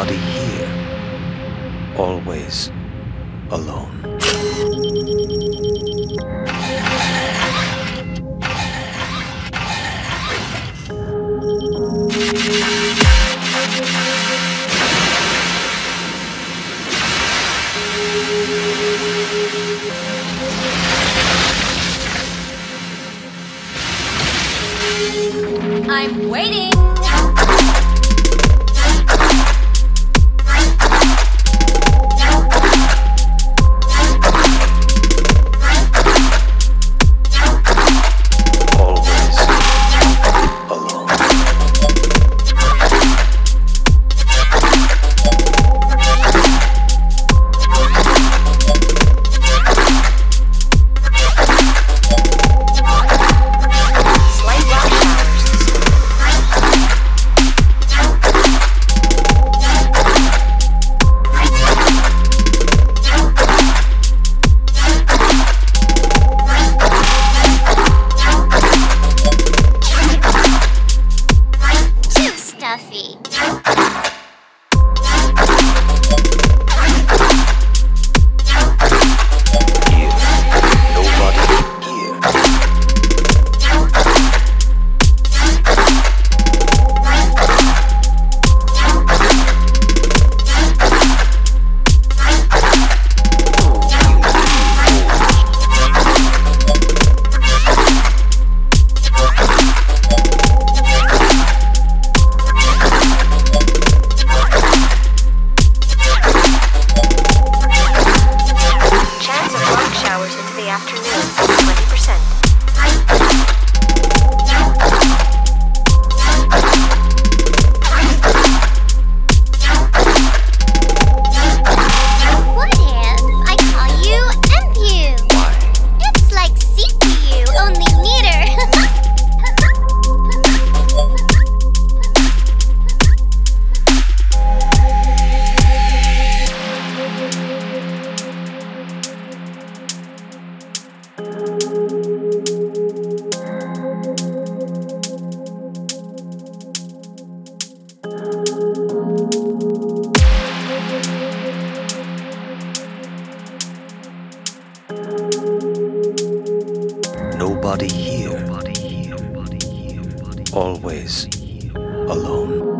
body here, always alone. I'm waiting. nobody here. Always alone.